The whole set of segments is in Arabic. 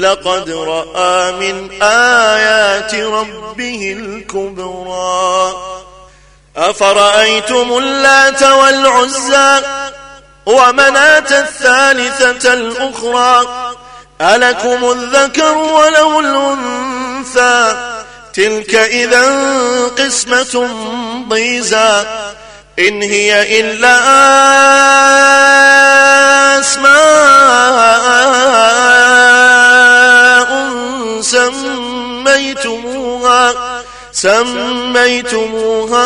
لقد رأى من آيات ربه الكبرى. أفرأيتم اللات والعزى ومناة الثالثة الأخرى؟ ألكم الذكر ولو الأنثى؟ تلك إذا قسمة ضيزى. إن هي إلا أسماء سميتموها سميتموها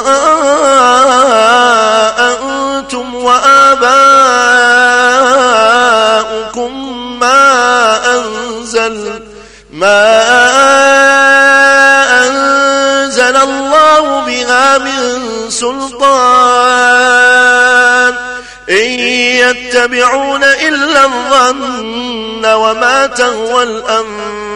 أنتم وآباؤكم ما أنزل ما أنزل الله بها من سلطان. إن يتبعون إلا الظن وما تهوى الأنفس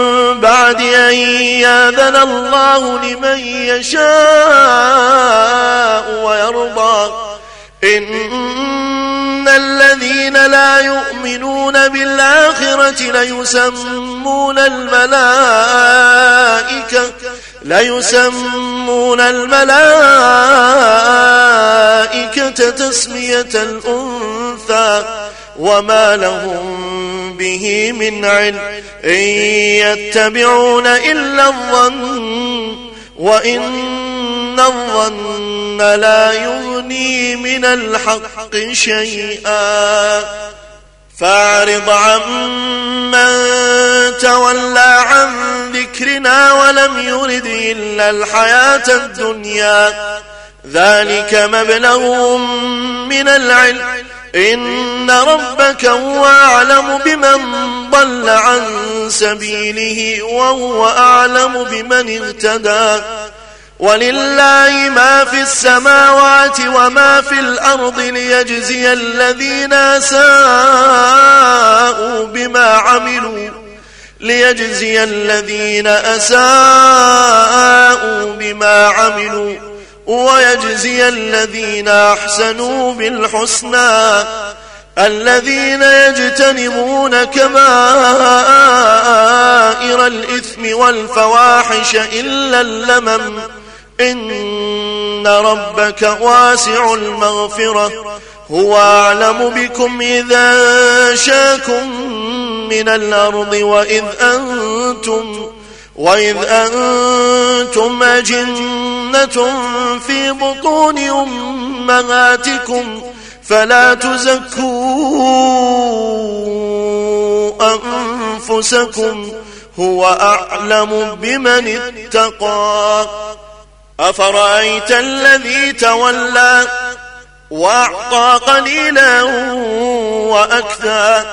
بعد أن ياذن الله لمن يشاء ويرضى. إن الذين لا يؤمنون بالآخرة ليسمون الملائكة ليسمون الملائكة تسمية الأنثى. وما لهم به من علم إن يتبعون إلا الظن وإن الظن لا يغني من الحق شيئا. فاعرض عمن تولى عن ذكرنا ولم يرد إلا الحياة الدنيا. ذلك مبلغهم من العلم. إن ربك هو أعلم بمن ضل عن سبيله وهو أعلم بمن اهتدى. ولله ما في السماوات وما في الأرض ليجزي الذين أساءوا بما عملوا. ليجزي الذين أساءوا بما عملوا. ويجزي الذين أحسنوا بالحسنى الذين يجتنبون كبائر الإثم والفواحش إلا اللمم. إن ربك واسع المغفرة. هو أعلم بكم إذا شاكم من الأرض وإذ أنتم وإذ أنتم أجنة في بطون أمهاتكم فلا تزكوا أنفسكم هو أعلم بمن اتقى. أفرأيت الذي تولى وأعطى قليلا وأكثى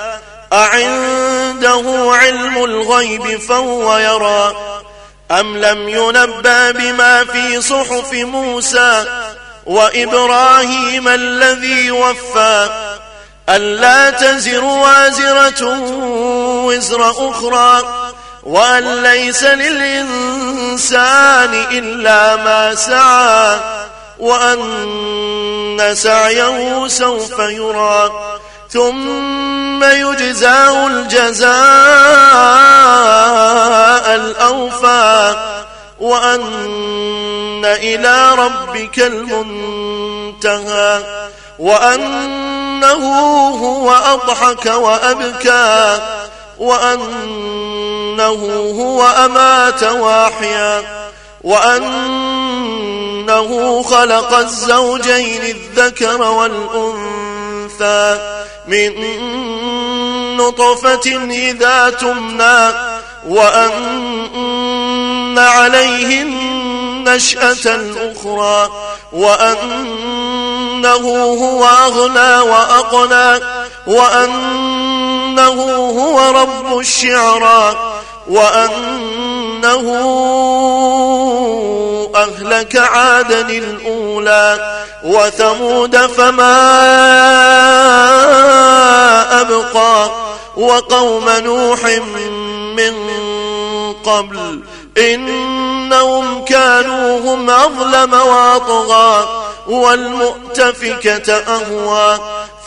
أعنده علم الغيب فهو يرى. أم لم ينبى بما في صحف موسى وإبراهيم الذي وفى ألا تزر وازرة وزر أخرى وأن ليس للإنسان إلا ما سعى وأن سعيه سوف يرى ثم يجزاه الجزاء الأوفى وأن إلى ربك المنتهى وأنه هو أضحك وأبكى وأنه هو أمات واحيا وأنه خلق الزوجين الذكر والأنثى من نطفة إذا تمنى وأن عليه النشأة الأخرى وأنه هو أغنى وأقنى وأنه هو رب الشعرى وأنه أهلك عادا الأولى وثمود فما أبقى وقوم نوح من قبل إنهم كانوا هم أظلم وأطغى والمؤتفكة أهوى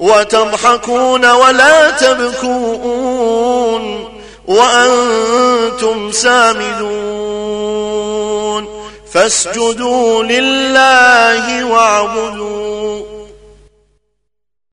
وتضحكون ولا تبكون وأنتم سامدون فاسجدوا لله واعبدوا